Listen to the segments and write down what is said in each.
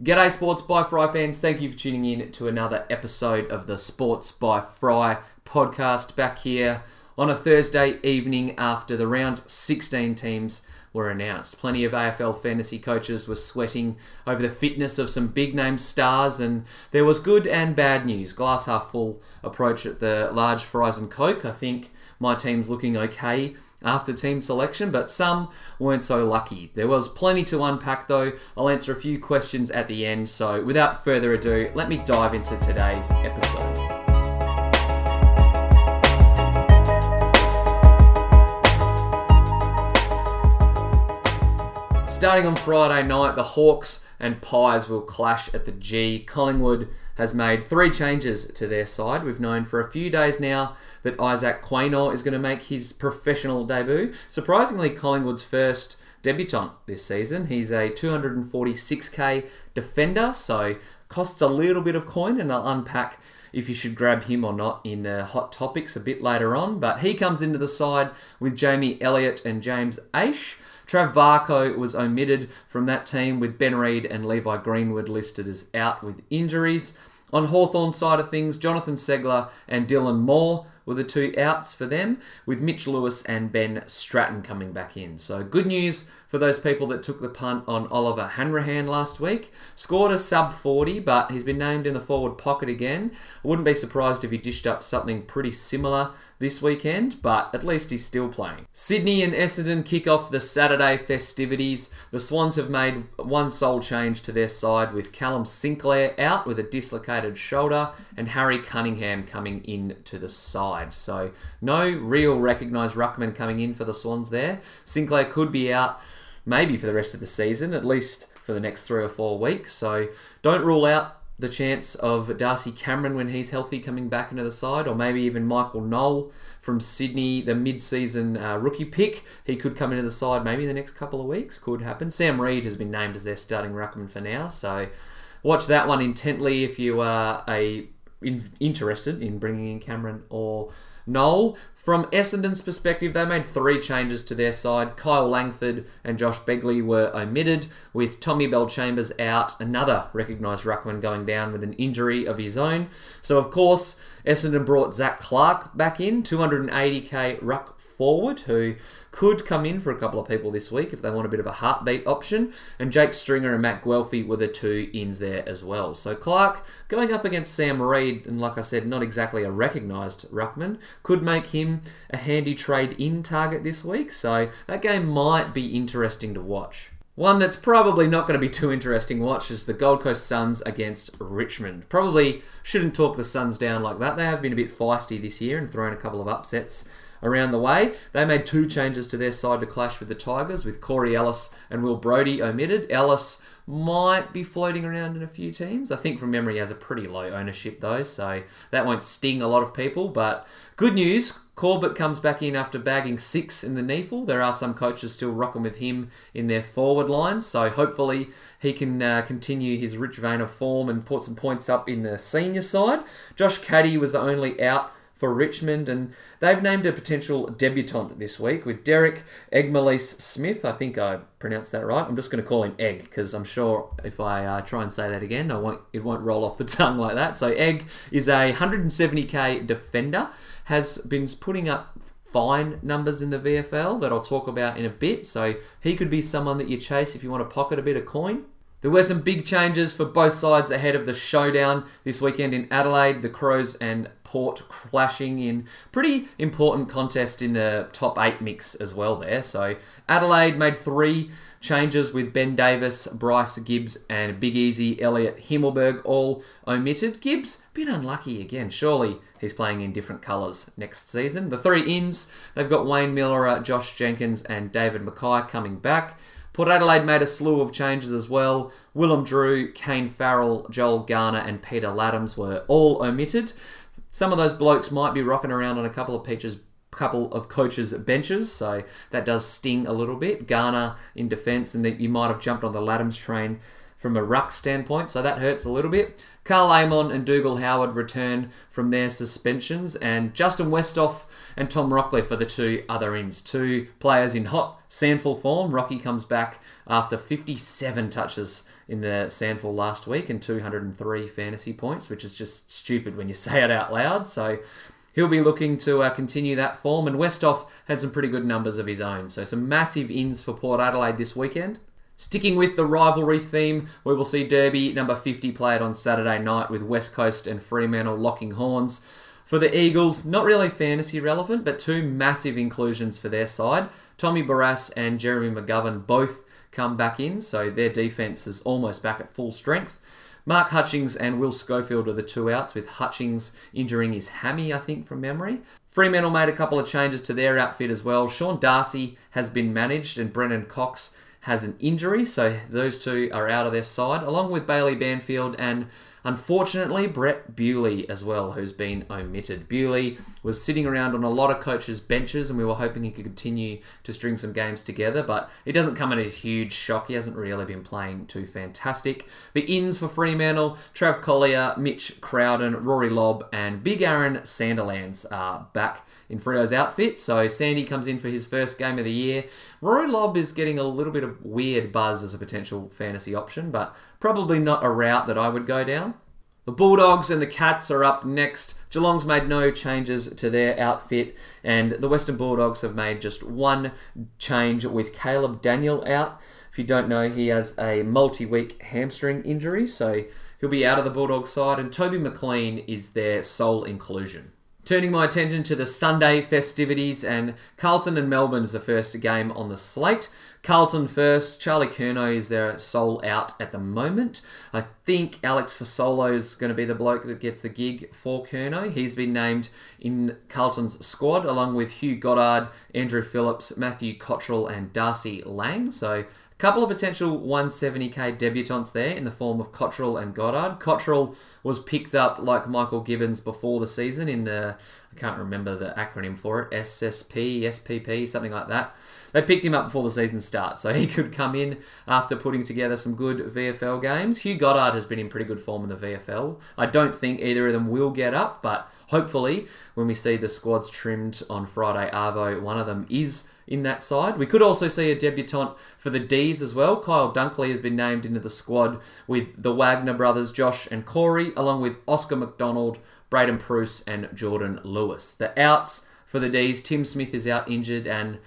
G'day, Sports by Fry fans. Thank you for tuning in to another episode of the Sports by Fry podcast. Back here on a Thursday evening after the round 16 teams were announced. Plenty of AFL fantasy coaches were sweating over the fitness of some big name stars, and there was good and bad news. Glass half full approach at the large fries and coke. I think my team's looking okay after team selection, but some weren't so lucky. There was plenty to unpack though. I'll answer a few questions at the end, so without further ado, let me dive into today's episode. Starting on Friday night, the Hawks and Pies will clash at the G. Collingwood has made three changes to their side. We've known for a few days now that Isaac Quaynor is going to make his professional debut. Surprisingly, Collingwood's first debutant this season. He's a 246k defender, so costs a little bit of coin, and I'll unpack if you should grab him or not in the hot topics a bit later on. But he comes into the side with Jamie Elliott and James Aish. Trav Varcoe was omitted from that team with Ben Reid and Levi Greenwood listed as out with injuries. On Hawthorn's side of things, Jonathan Ceglar and Dylan Moore were the two outs for them, with Mitch Lewis and Ben Stratton coming back in. So good news for those people that took the punt on Oliver Hanrahan last week. Scored a sub 40, but he's been named in the forward pocket again. I wouldn't be surprised if he dished up something pretty similar this weekend, but at least he's still playing. Sydney and Essendon kick off the Saturday festivities. The Swans have made one sole change to their side with Callum Sinclair out with a dislocated shoulder and Harry Cunningham coming in to the side. So no real recognised ruckman coming in for the Swans there. Sinclair could be out maybe for the rest of the season, at least for the next three or four weeks. So don't rule out the chance of Darcy Cameron when he's healthy coming back into the side, or maybe even Michael Knoll from Sydney, the mid-season uh, rookie pick. He could come into the side maybe in the next couple of weeks. Could happen. Sam Reid has been named as their starting ruckman for now, so watch that one intently if you are a in, interested in bringing in Cameron or Knoll. From Essendon's perspective, they made three changes to their side. Kyle Langford and Josh Begley were omitted, with Tommy Bellchambers out, another recognised ruckman going down with an injury of his own. So, of course, Essendon brought Zac Clarke back in, 280k ruck forward, who could come in for a couple of people this week if they want a bit of a heartbeat option. And Jake Stringer and Matt Guelfi were the two ins there as well. So Clarke going up against Sam Reid, and like I said, not exactly a recognised ruckman, could make him a handy trade in target this week. So that game might be interesting to watch. One that's probably not going to be too interesting watch is the Gold Coast Suns against Richmond. Probably shouldn't talk the Suns down like that. They have been a bit feisty this year and thrown a couple of upsets around the way. They made two changes to their side to clash with the Tigers, with Corey Ellis and Will Brodie omitted. Ellis might be floating around in a few teams. I think from memory he has a pretty low ownership though, so that won't sting a lot of people. But good news, Corbett comes back in after bagging six in the NEAFL. There are some coaches still rocking with him in their forward lines, so hopefully he can uh, continue his rich vein of form and put some points up in the senior side. Josh Caddy was the only out for Richmond, and they've named a potential debutant this week with Derek Eggmolesse-Smith. I think I pronounced that right. I'm just going to call him Egg because I'm sure if I uh, try and say that again, I won't, it won't roll off the tongue like that. So Egg is a 170k defender, has been putting up fine numbers in the VFL that I'll talk about in a bit. So he could be someone that you chase if you want to pocket a bit of coin. There were some big changes for both sides ahead of the showdown this weekend in Adelaide. The Crows and Port clashing in pretty important contest in the top eight mix as well there. So Adelaide made three changes with Ben Davis, Bryce Gibbs, and Big Easy Elliot Himmelberg all omitted. Gibbs, bit unlucky again. Surely he's playing in different colours next season. The three ins, they've got Wayne Milera, uh, Josh Jenkins, and David Mackay coming back. Port Adelaide made a slew of changes as well. Willem Drew, Kane Farrell, Joel Garner, and Peter Ladhams were all omitted. Some of those blokes might be rocking around on a couple of pitches couple of coaches' benches, so that does sting a little bit. Garner in defence, and that you might have jumped on the Ladhams train from a ruck standpoint, so that hurts a little bit. Karl Amon and Dougal Howard return from their suspensions, and Justin Westhoff and Tom Rockliff are the two other ends. Two players in hot, SANFL form. Rocky comes back after 57 touches in the SANFL last week and 203 fantasy points, which is just stupid when you say it out loud. So he'll be looking to uh, continue that form. And Westhoff had some pretty good numbers of his own. So some massive ins for Port Adelaide this weekend. Sticking with the rivalry theme, we will see Derby number 50 played on Saturday night with West Coast and Fremantle locking horns. For the Eagles, not really fantasy relevant, but two massive inclusions for their side. Tommy Barrass and Jeremy McGovern both come back in, so their defense is almost back at full strength. Mark Hutchings and Will Schofield are the two outs, with Hutchings injuring his hammy, I think, from memory. Fremantle made a couple of changes to their outfit as well. Sean Darcy has been managed, and Brennan Cox has an injury, so those two are out of their side, along with Bailey Banfield and Unfortunately, Brett Bewley as well, who's been omitted. Bewley was sitting around on a lot of coaches' benches, and we were hoping he could continue to string some games together, but it doesn't come as a huge shock. He hasn't really been playing too fantastic. The ins for Fremantle, Trav Colyer, Mitch Crowden, Rory Lobb, and Big Aaron Sandilands are back in Freo's outfit. So Sandy comes in for his first game of the year. Rory Lobb is getting a little bit of weird buzz as a potential fantasy option, but probably not a route that I would go down. The Bulldogs and the Cats are up next. Geelong's made no changes to their outfit, and the Western Bulldogs have made just one change with Caleb Daniel out. If you don't know, he has a multi week hamstring injury, so he'll be out of the Bulldogs side, and Toby McLean is their sole inclusion. Turning my attention to the Sunday festivities, and Carlton and Melbourne is the first game on the slate. Carlton first. Charlie Curnow is their sole out at the moment. I think Alex Fasolo is going to be the bloke that gets the gig for Curnow. He's been named in Carlton's squad along with Hugh Goddard, Andrew Phillips, Matthew Cottrell, and Darcy Lang. So a couple of potential 170k debutants there in the form of Cottrell and Goddard. Cottrell was picked up like Michael Gibbons before the season in the I can't remember the acronym for it SSP SPP something like that. They picked him up before the season starts, so he could come in after putting together some good VFL games. Hugh Goddard has been in pretty good form in the VFL. I don't think either of them will get up, but hopefully when we see the squads trimmed on Friday Arvo, one of them is in that side. We could also see a debutant for the D's as well. Kyle Dunkley has been named into the squad with the Wagner brothers, Josh and Corey, along with Oscar McDonald, Braydon Preuss, and Jordan Lewis. The outs for the D's, Tim Smith is out injured, and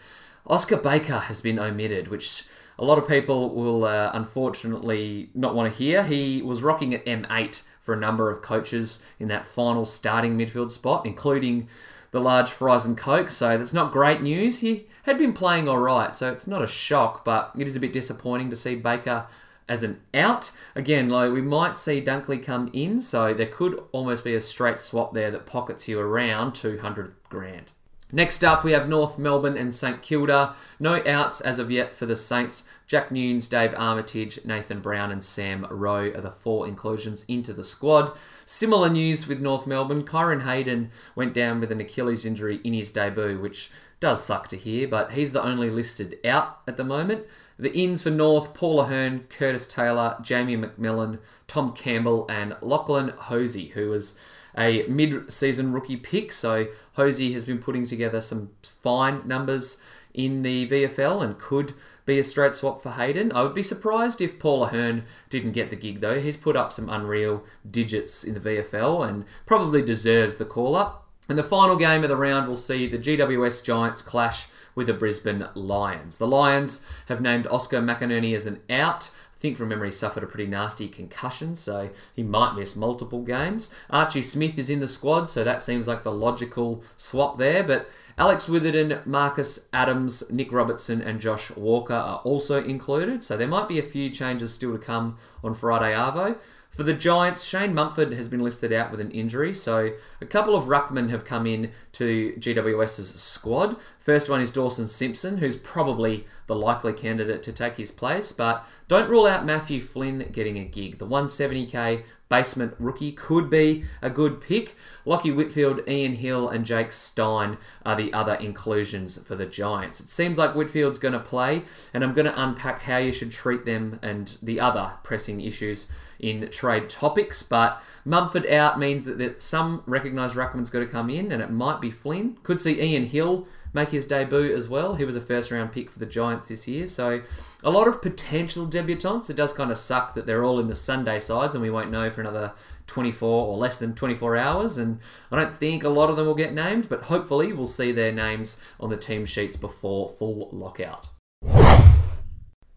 Oscar Baker has been omitted, which a lot of people will uh, unfortunately not want to hear. He was rocking at M8 for a number of coaches in that final starting midfield spot, including the large fries and coke. So that's not great news. He had been playing all right, so it's not a shock, but it is a bit disappointing to see Baker as an out. Again, like we might see Dunkley come in, so there could almost be a straight swap there that pockets you around 200 grand. Next up, we have North Melbourne and St Kilda. No outs as of yet for the Saints. Jack Newnes, Dave Armitage, Nathan Brown, and Sam Rowe are the four inclusions into the squad. Similar news with North Melbourne. Kyron Hayden went down with an Achilles injury in his debut, which does suck to hear, but he's the only listed out at the moment. The ins for North, Paul Ahern, Curtis Taylor, Jamie McMillan, Tom Campbell, and Lachlan Hosie, who was a mid-season rookie pick. So Hosie has been putting together some fine numbers in the VFL and could be a straight swap for Hayden. I would be surprised if Paul Ahern didn't get the gig though. He's put up some unreal digits in the VFL and probably deserves the call up. And the final game of the round will see the GWS Giants clash with the Brisbane Lions. The Lions have named Oscar McInerney as an out think from memory suffered a pretty nasty concussion, so he might miss multiple games. Archie Smith is in the squad, so that seems like the logical swap there. But Alex Witherden, Marcus Adams, Nick Robertson, and Josh Walker are also included, so there might be a few changes still to come on Friday Arvo. For the Giants, Shane Mumford has been listed out with an injury, so a couple of ruckmen have come in to GWS's squad. First one is Dawson Simpson, who's probably the likely candidate to take his place, but don't rule out Matthew Flynn getting a gig. The 170k basement rookie could be a good pick. Lachie Whitfield, Ian Hill, and Jake Stein are the other inclusions for the Giants. It seems like Whitfield's going to play, and I'm going to unpack how you should treat them and the other pressing issues in trade topics. But Mumford out means that, some recognised ruckman's got to come in, and it might be Flynn. Could see Ian Hill make his debut as well. He was a first round pick for the Giants this year. So a lot of potential debutants. It does kind of suck that they're all in the Sunday sides and we won't know for another 24 or less than 24 hours. And I don't think a lot of them will get named, but hopefully we'll see their names on the team sheets before full lockout.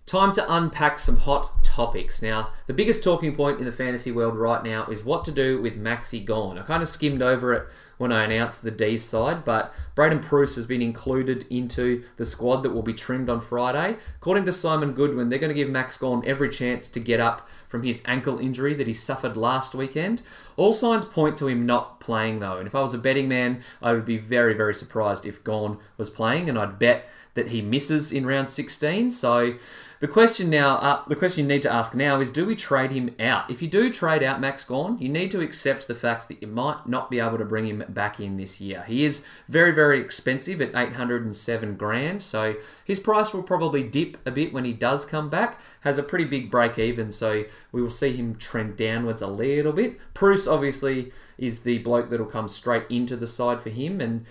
Time to unpack some hot topics. Now, the biggest talking point in the fantasy world right now is what to do with Maxi Gawn. I kind of skimmed over it when I announced the D side, but Braydon Preuss has been included into the squad that will be trimmed on Friday. According to Simon Goodwin, they're going to give Max Gawn every chance to get up from his ankle injury that he suffered last weekend. All signs point to him not playing though, and if I was a betting man, I would be very, very surprised if Gawn was playing, and I'd bet that he misses in round 16. So the question now, uh, the question you need to ask now is, do we trade him out? If you do trade out Max Gawn, you need to accept the fact that you might not be able to bring him back in this year. He is very, very expensive at 807 grand, so his price will probably dip a bit when he does come back. Has a pretty big break even, so we will see him trend downwards a little bit. Preuss obviously is the bloke that'll come straight into the side for him, and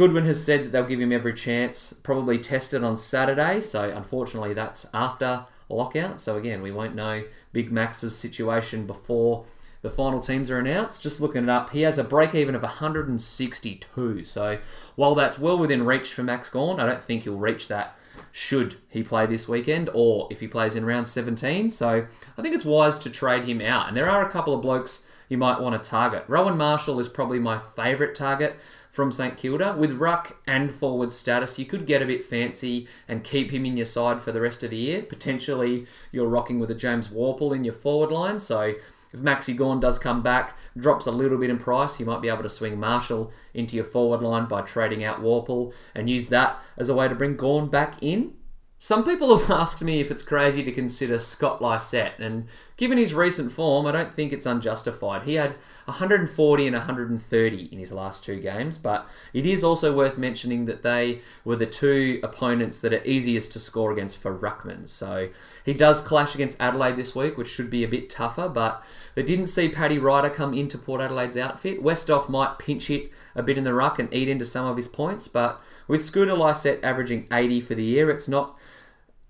Goodwin has said that they'll give him every chance, probably tested on Saturday, so unfortunately that's after lockout. So again, we won't know Big Max's situation before the final teams are announced. Just looking it up, he has a break even of 162. So while that's well within reach for Max Gawn, I don't think he'll reach that should he play this weekend or if he plays in round 17. So I think it's wise to trade him out. And there are a couple of blokes you might want to target. Rowan Marshall is probably my favourite target from St Kilda. With ruck and forward status, you could get a bit fancy and keep him in your side for the rest of the year. Potentially, you're rocking with a James Worpel in your forward line. So, if Maxi Gawn does come back, drops a little bit in price, you might be able to swing Marshall into your forward line by trading out Worpel and use that as a way to bring Gawn back in. Some people have asked me if it's crazy to consider Scott Lycett, and given his recent form, I don't think it's unjustified. He had 140 and 130 in his last two games, but it is also worth mentioning that they were the two opponents that are easiest to score against for Ruckman. So he does clash against Adelaide this week, which should be a bit tougher, but they didn't see Paddy Ryder come into Port Adelaide's outfit. Westhoff might pinch hit a bit in the ruck and eat into some of his points, but with Scooter Lycett averaging 80 for the year, it's not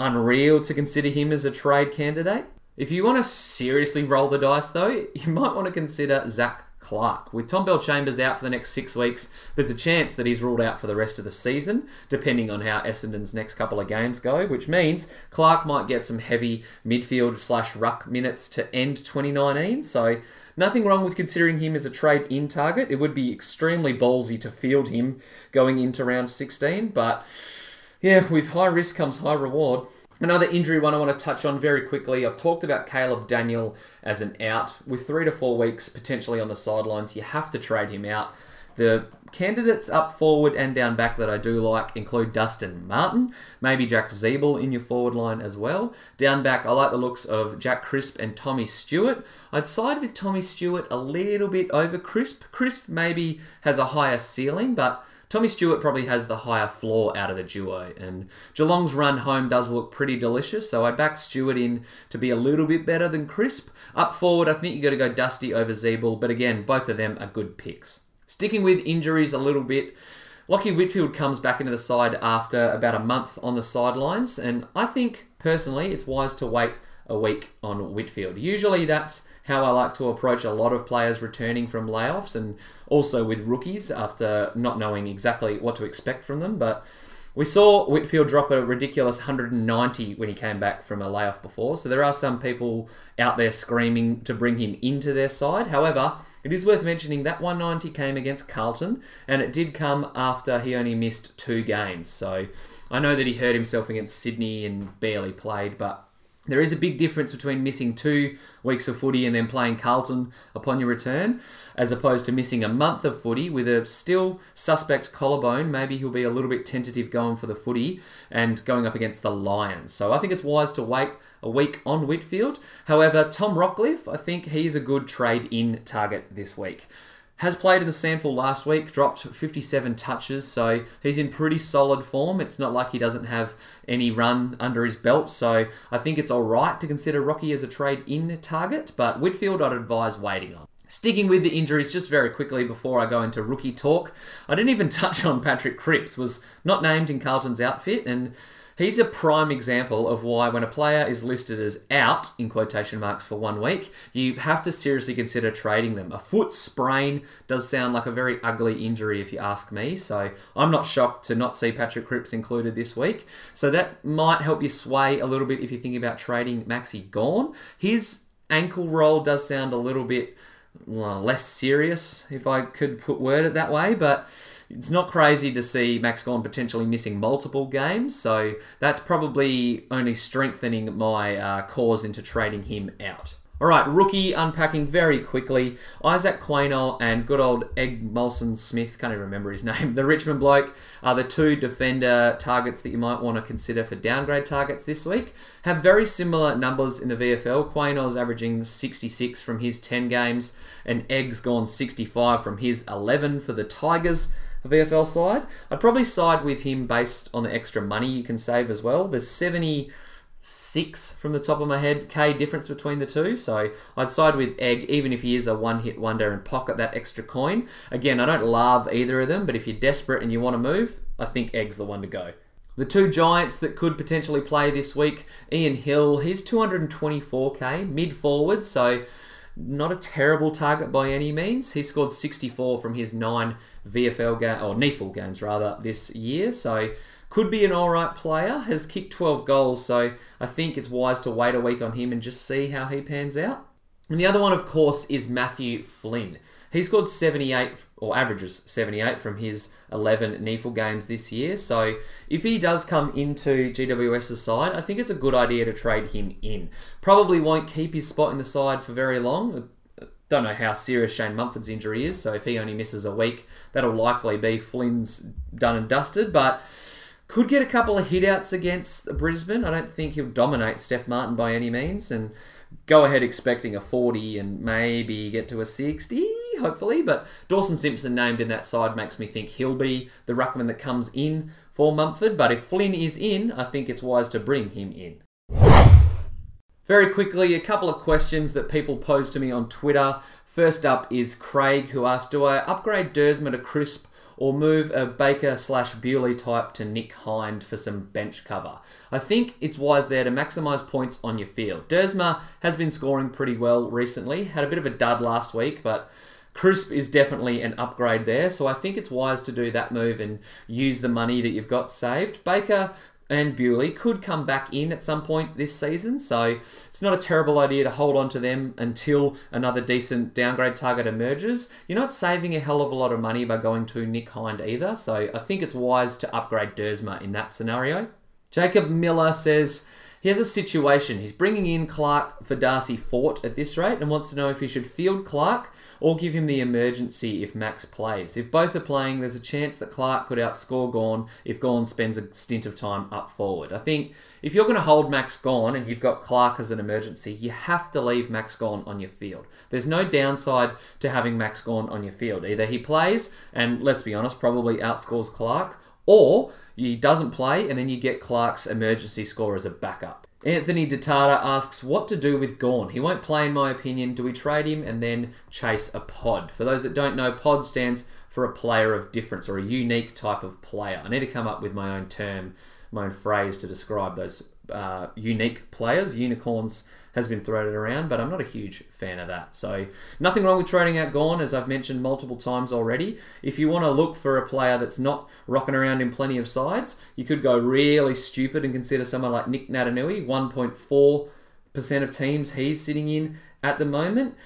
unreal to consider him as a trade candidate. If you want to seriously roll the dice, though, you might want to consider Zac Clarke. With Tom Bellchambers out for the next six weeks, there's a chance that he's ruled out for the rest of the season, depending on how Essendon's next couple of games go, which means Clarke might get some heavy midfield slash ruck minutes to end 2019. So nothing wrong with considering him as a trade in target. It would be extremely ballsy to field him going into round 16, but yeah, with high risk comes high reward. Another injury one I want to touch on very quickly. I've talked about Caleb Daniel as an out. With three to four weeks potentially on the sidelines, you have to trade him out. The candidates up forward and down back that I do like include Dustin Martin, maybe Jack Ziebell in your forward line as well. Down back, I like the looks of Jack Crisp and Tommy Stewart. I'd side with Tommy Stewart a little bit over Crisp. Crisp maybe has a higher ceiling, but Tommy Stewart probably has the higher floor out of the duo, and Geelong's run home does look pretty delicious, so I back Stewart in to be a little bit better than Crisp. Up forward, I think you got to go Dusty over Ziebell, but again, both of them are good picks. Sticking with injuries a little bit, Lachie Whitfield comes back into the side after about a month on the sidelines, and I think personally it's wise to wait a week on Whitfield. Usually that's how I like to approach a lot of players returning from layoffs and also with rookies after not knowing exactly what to expect from them. But we saw Whitfield drop a ridiculous 190 when he came back from a layoff before, so there are some people out there screaming to bring him into their side. However, it is worth mentioning that 190 came against Carlton, and it did come after he only missed two games. So I know that he hurt himself against Sydney and barely played, but there is a big difference between missing two weeks of footy and then playing Carlton upon your return, as opposed to missing a month of footy with a still suspect collarbone. Maybe he'll be a little bit tentative going for the footy and going up against the Lions. So I think it's wise to wait a week on Whitfield. However, Tom Rockliff, I think he's a good trade in target this week. Has played in the SANFL last week, dropped 57 touches, so he's in pretty solid form. It's not like he doesn't have any run under his belt, so I think it's all right to consider Rocky as a trade in target, but Whitfield I'd advise waiting on. Sticking with the injuries just very quickly before I go into rookie talk, I didn't even touch on Patrick Cripps, was not named in Carlton's outfit, and he's a prime example of why when a player is listed as out, in quotation marks, for one week, you have to seriously consider trading them. A foot sprain does sound like a very ugly injury if you ask me, so I'm not shocked to not see Patrick Cripps included this week. So that might help you sway a little bit if you're thinking about trading Maxi Gawn. His ankle roll does sound a little bit less serious, if I could put word it that way. But it's not crazy to see Max Gawn potentially missing multiple games, so that's probably only strengthening my uh, cause into trading him out. All right, rookie unpacking very quickly. Isaac Quaynor and good old Egg Molson Smith, can't even remember his name, the Richmond bloke, are the two defender targets that you might want to consider for downgrade targets this week. Have very similar numbers in the VFL. Quaynor's averaging 66 from his 10 games, and Egg's gone 65 from his 11 for the Tigers. VFL side. I'd probably side with him based on the extra money you can save as well. There's 76 from the top of my head K difference between the two. So I'd side with Egg, even if he is a one hit wonder and pocket that extra coin. Again, I don't love either of them, but if you're desperate and you want to move, I think Egg's the one to go. The two Giants that could potentially play this week, Ian Hill, he's 224k, mid forward, so not a terrible target by any means. He scored 64 from his nine VFL game or NEAFL games rather this year, so could be an alright player, has kicked 12 goals, so I think it's wise to wait a week on him and just see how he pans out. And the other one, of course, is Matthew Flynn. He scored 78 or averages 78 from his 11 NEAFL games this year. So if he does come into GWS's side, I think it's a good idea to trade him in. Probably won't keep his spot in the side for very long. Don't know how serious Shane Mumford's injury is, so if he only misses a week, that'll likely be Flynn's done and dusted. But could get a couple of hitouts against Brisbane. I don't think he'll dominate Stef Martin by any means, and go ahead expecting a 40 and maybe get to a 60, hopefully. But Dawson Simpson named in that side makes me think he'll be the ruckman that comes in for Mumford. But if Flynn is in, I think it's wise to bring him in. Very quickly, a couple of questions that people pose to me on Twitter. First up is Craig, who asked, Do I upgrade Duursma to crisp or move a Baker slash Bewley type to Nick Hind for some bench cover. I think it's wise there to maximise points on your field. Duursma has been scoring pretty well recently, had a bit of a dud last week, but Crisp is definitely an upgrade there, so I think it's wise to do that move and use the money that you've got saved. Baker and Bewley could come back in at some point this season, so it's not a terrible idea to hold on to them until another decent downgrade target emerges. You're not saving a hell of a lot of money by going to Nick Hind either, so I think it's wise to upgrade Duursma in that scenario. Jacob Miller says, he has a situation. He's bringing in Clarke for Darcy Fort at this rate and wants to know if he should field Clarke or give him the emergency if Max plays. If both are playing, there's a chance that Clarke could outscore Gawn if Gawn spends a stint of time up forward. I think if you're going to hold Max Gawn and you've got Clarke as an emergency, you have to leave Max Gawn on your field. There's no downside to having Max Gawn on your field. Either he plays and, let's be honest, probably outscores Clarke, or he doesn't play, and then you get Clarke's emergency score as a backup. Anthony Detata asks what to do with Gawn. He won't play, in my opinion. Do we trade him and then chase a pod? For those that don't know, pod stands for a player of difference or a unique type of player. I need to come up with my own term, my own phrase to describe those uh, unique players. Unicorns has been thrown around, but I'm not a huge fan of that. So nothing wrong with trading out Gawn, as I've mentioned multiple times already. If you want to look for a player that's not rocking around in plenty of sides, you could go really stupid and consider someone like Nick Naitanui, 1.4% of teams he's sitting in at the moment.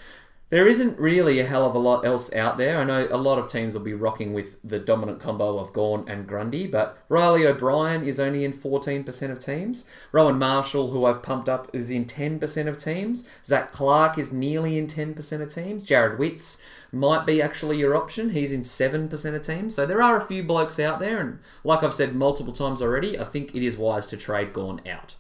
There isn't really a hell of a lot else out there. I know a lot of teams will be rocking with the dominant combo of Gawn and Grundy, but Reilly O'Brien is only in 14% of teams. Rowan Marshall, who I've pumped up, is in 10% of teams. Zac Clarke is nearly in 10% of teams. Jarrod Witts might be actually your option. He's in 7% of teams. So there are a few blokes out there, and like I've said multiple times already, I think it is wise to trade Gawn out.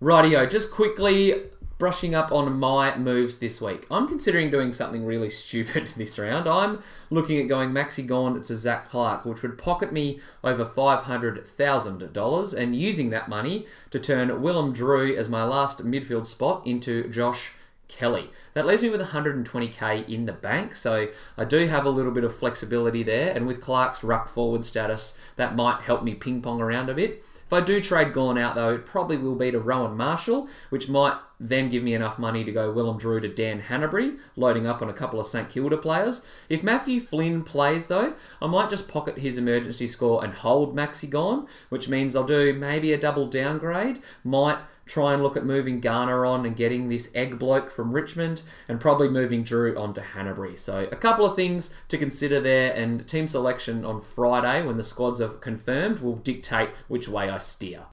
Rightio, just quickly, brushing up on my moves this week. I'm considering doing something really stupid this round. I'm looking at going Maxi Gawn to Zac Clarke, which would pocket me over $500,000 and using that money to turn Willem Drew as my last midfield spot into Josh Kelly. That leaves me with 120k in the bank, so I do have a little bit of flexibility there. And with Clarke's ruck forward status, that might help me ping pong around a bit. If I do trade Gawn out, though, it probably will be to Rowan Marshall, which might then give me enough money to go Willem Drew to Dan Hannebery, loading up on a couple of St Kilda players. If Matthew Flynn plays, though, I might just pocket his emergency score and hold Maxi Gawn, which means I'll do maybe a double downgrade, might try and look at moving Garner on and getting this egg bloke from Richmond, and probably moving Drew on to Hannebery. So a couple of things to consider there, and team selection on Friday when the squads are confirmed will dictate which way I steer.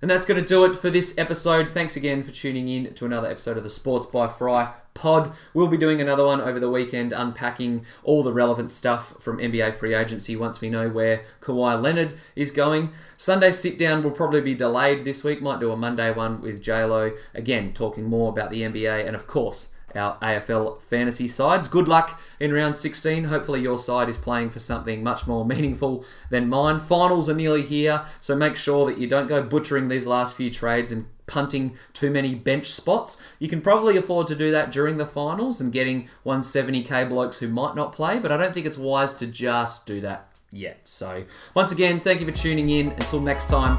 And that's going to do it for this episode. Thanks again for tuning in to another episode of the Sports by Fry pod. We'll be doing another one over the weekend, unpacking all the relevant stuff from NBA free agency once we know where Kawhi Leonard is going. Sunday sit down will probably be delayed this week. Might do a Monday one with JLo. Again, talking more about the NBA and, of course, our AFL fantasy sides. Good luck in round 16. Hopefully, your side is playing for something much more meaningful than mine. Finals are nearly here, so make sure that you don't go butchering these last few trades and punting too many bench spots. You can probably afford to do that during the finals and getting 170k blokes who might not play, but I don't think it's wise to just do that yet. So, once again, thank you for tuning in. Until next time,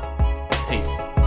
peace.